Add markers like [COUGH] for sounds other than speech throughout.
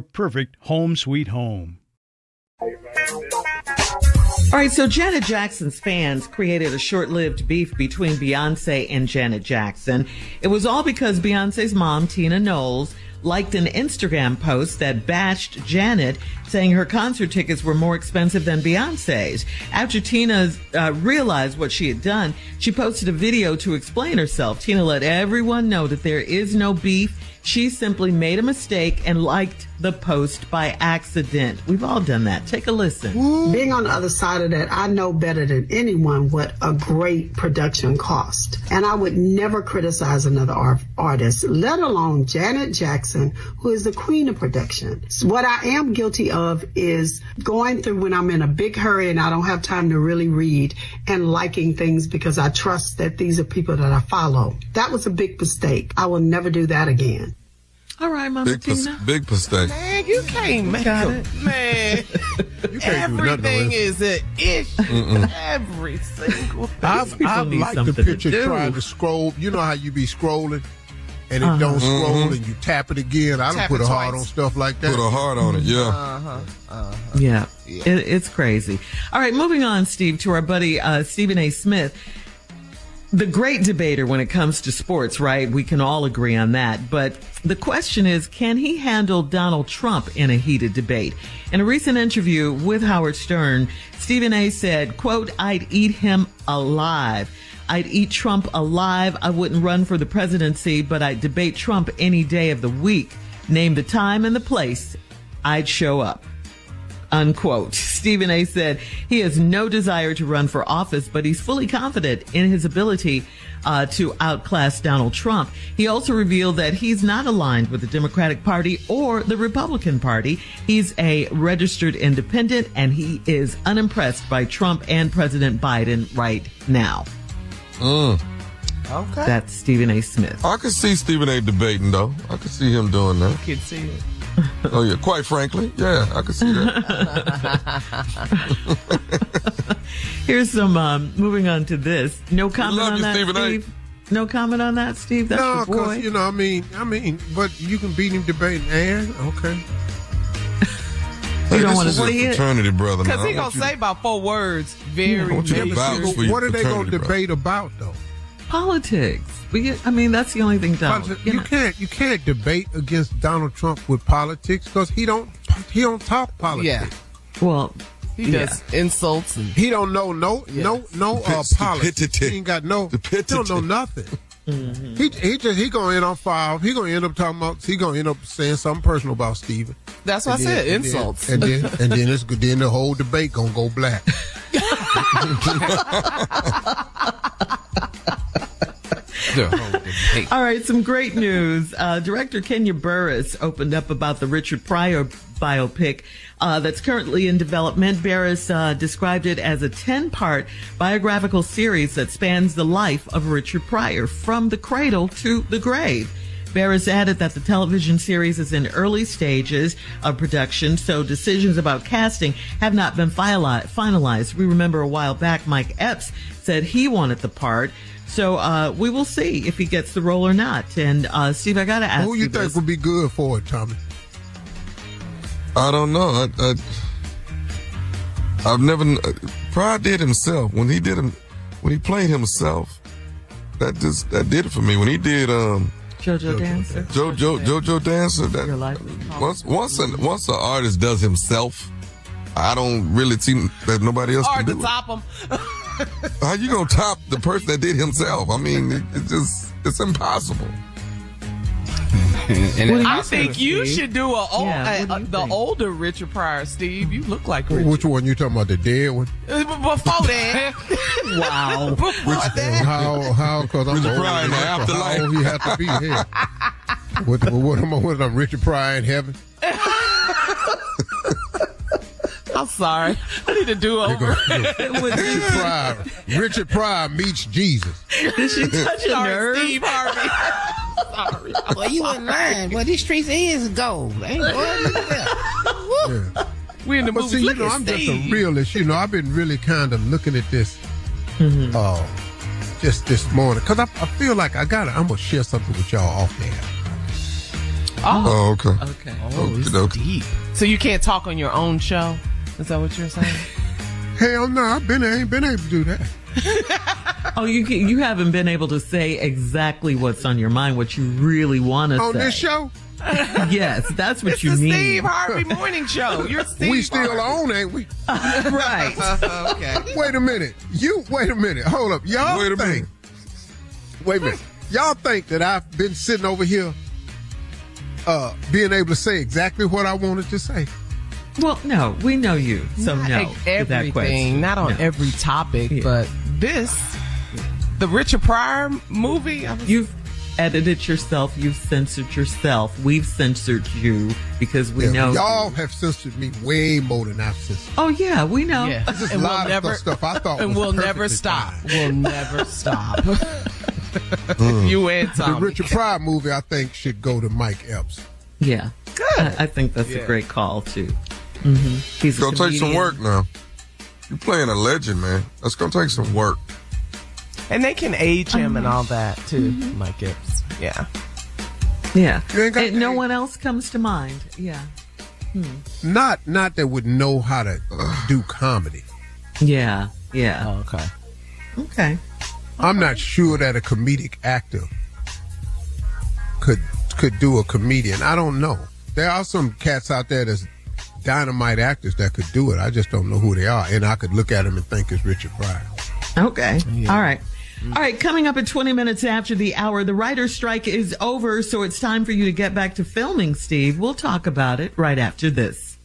perfect home sweet home. All right, so Janet Jackson's fans created a short lived beef between Beyonce and Janet Jackson. It was all because Beyonce's mom, Tina Knowles, liked an Instagram post that bashed Janet, saying her concert tickets were more expensive than Beyonce's. After Tina uh, realized what she had done, she posted a video to explain herself. Tina let everyone know that there is no beef. She simply made a mistake and liked the post by accident. We've all done that. Take a listen. Being on the other side of that, I know better than anyone what a great production cost. And I would never criticize another art- artist, let alone Janet Jackson, who is the queen of production. So what I am guilty of is going through when I'm in a big hurry and I don't have time to really read and liking things because I trust that these are people that I follow. That was a big mistake. I will never do that again. All right, Mama Big, pos- Tina. big mistake. Man, you can't make Got a, it. man. [LAUGHS] You can't Everything with it. is an issue. Every single thing. I've, people I've need liked the something to picture trying to scroll. You know how you be scrolling and it Uh-huh. don't Mm-hmm. scroll and you tap it again. I don't Tap put it a heart twice. on stuff like that. Put a heart on it, yeah. Uh-huh. Uh-huh. Yeah, It, it's crazy. All right, moving on, Steve, to our buddy uh, Stephen A. Smith. The great debater when it comes to sports, right? We can all agree on that. But the question is, can he handle Donald Trump in a heated debate? In a recent interview with Howard Stern, Stephen A. said, quote, I'd eat him alive. I'd eat Trump alive. I wouldn't run for the presidency, but I'd debate Trump any day of the week. Name the time and the place. I'd show up unquote. Stephen A said he has no desire to run for office, but he's fully confident in his ability uh, to outclass Donald Trump. He also revealed that he's not aligned with the Democratic Party or the Republican Party. He's a registered independent and he is unimpressed by Trump and President Biden right now. Mm. Okay. That's Stephen A. Smith. I could see Stephen A. debating though. I could see him doing that. I can see it. Oh yeah, quite frankly, yeah, I could see that. [LAUGHS] Here's some, um, moving on to this. No comment love on you, that, Stephen A. Steve? No comment on that, Steve? That's no, your boy. because you know, I mean, I mean, but you can beat him debating, and okay. Hey, don't wanna see it? fraternity brother. Because man. he gonna you say about four words. Very, I want you to very vouch soon. for your what are they going fraternity to brother. debate about though? Politics. We, I mean, that's the only thing. Donald, Politics- you you know. can't you can't debate against Donald Trump with politics because he don't he don't talk politics. Yeah. Well, He Yeah. does insults and He don't know no no no uh, politics. Stupidity. He ain't got no. He don't know nothing. [LAUGHS] He he just he gonna end on five. He gonna end up talking about. He gonna end up saying something personal about Steven. that's what I And said. then- and then- insults. And then [LAUGHS] and then it's. Then the whole debate gonna go black. [LAUGHS] All right, some great news. Uh, Director Kenya Barris opened up about the Richard Pryor biopic uh, that's currently in development. Barris uh, described it as a 10 part biographical series that spans the life of Richard Pryor from the cradle to the grave. Barris added that the television series is in early stages of production, so decisions about casting have not been finalized. We remember a while back, Mike Epps said he wanted the part. So uh, we will see if he gets the role or not. And uh, Steve, I got to ask you. Who you think this. would be good for it, Tommy? I don't know. I, I've never. uh, Pryor did himself when he did him when he played himself. That just that did it for me. When he did um JoJo Dancer. JoJo JoJo Dancer. That Your life. once once an once an artist does himself, I don't really see that nobody else Hard can to do it. top him. How you gonna top the person that did himself? I mean, it, it just it's impossible. [LAUGHS] And I think you should do a old, Yeah, a- what a- the older Richard Pryor, Steve. You look like Richard. Which one you talking about? The dead one? Uh, Before that, [LAUGHS] Wow. [LAUGHS] before that, How how? Because I'm Richard old Pryor in the enough, so afterlife. How old he have to be here? What, what, what am I? What am I? Richard Pryor in heaven? I'm sorry. I need to do over. Richard Pryor. Richard Pryor meets Jesus. Did she touch a Sorry, nerve? Steve Harvey. Sorry. [LAUGHS] Well, you in line. Well, these streets is gold. Ain't what? Yeah. We in the But movie. see, you know, I'm just a realist. You know, I've been really kind of looking at this, uh, just this morning, because I, I feel like I got to I'm gonna share something with y'all off there. Oh, okay. Okay. Oh, it's Okey-dokey. deep. So you can't talk on your own show? Is that what you're saying? Hell no, I've been ain't been able to do that [LAUGHS] Oh, you can, you haven't been able to say exactly what's on your mind, what you really want to say on this show. Yes, that's what it's you the mean. Steve Harvey Morning Show. You're [LAUGHS] Steve we still Harvey. on, ain't we? [LAUGHS] right. okay. Wait a minute. You wait a minute. Hold up. Y'all Wait a think, minute. Wait a minute. Y'all think that I've been sitting over here uh being able to say exactly what I wanted to say. Well, no, we know you, so Not no. to that everything, question. not on No. every topic, Yeah. but this, the Richard Pryor movie. Was, You've edited yourself. You've censored yourself. We've censored you because we Yeah, know. y'all have censored me way more than I've censored. Oh yeah, we know. yeah, Just and a we'll lot never of stuff I thought [LAUGHS] and was we'll never stop. fine. We'll never [LAUGHS] stop. you and The Richard Pryor movie, I think, should go to Mike Epps. Yeah. Good. I, I think that's Yeah. a great call too. hmm He's gonna take some work now. You're playing a legend, man. That's gonna take some work. And they can age him and all that too. Mm-hmm. Mike Epps. Yeah. Yeah. You got no one else comes to mind. Yeah. Not not that would know how to do comedy. Yeah. Yeah. Oh, okay. Okay. I'm not sure that a comedic actor could could do a comedian. I don't know. There are some cats out there that's dynamite actors that could do it. I just don't know who they are, and I could look at them and think it's Richard Pryor. Okay. All right. Mm. All right, coming up at 20 minutes after the hour, the writer's strike is over, so it's time for you to get back to filming, Steve. We'll talk about it right after this.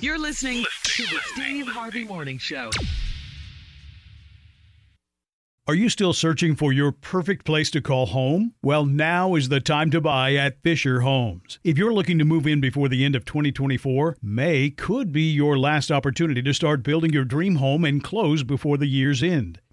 You're listening to the Steve Harvey Morning Show. Are you still searching for your perfect place to call home? Well, now is the time to buy at Fisher Homes. If you're looking to move in before the end of 2024, May could be your last opportunity to start building your dream home and close before the year's end.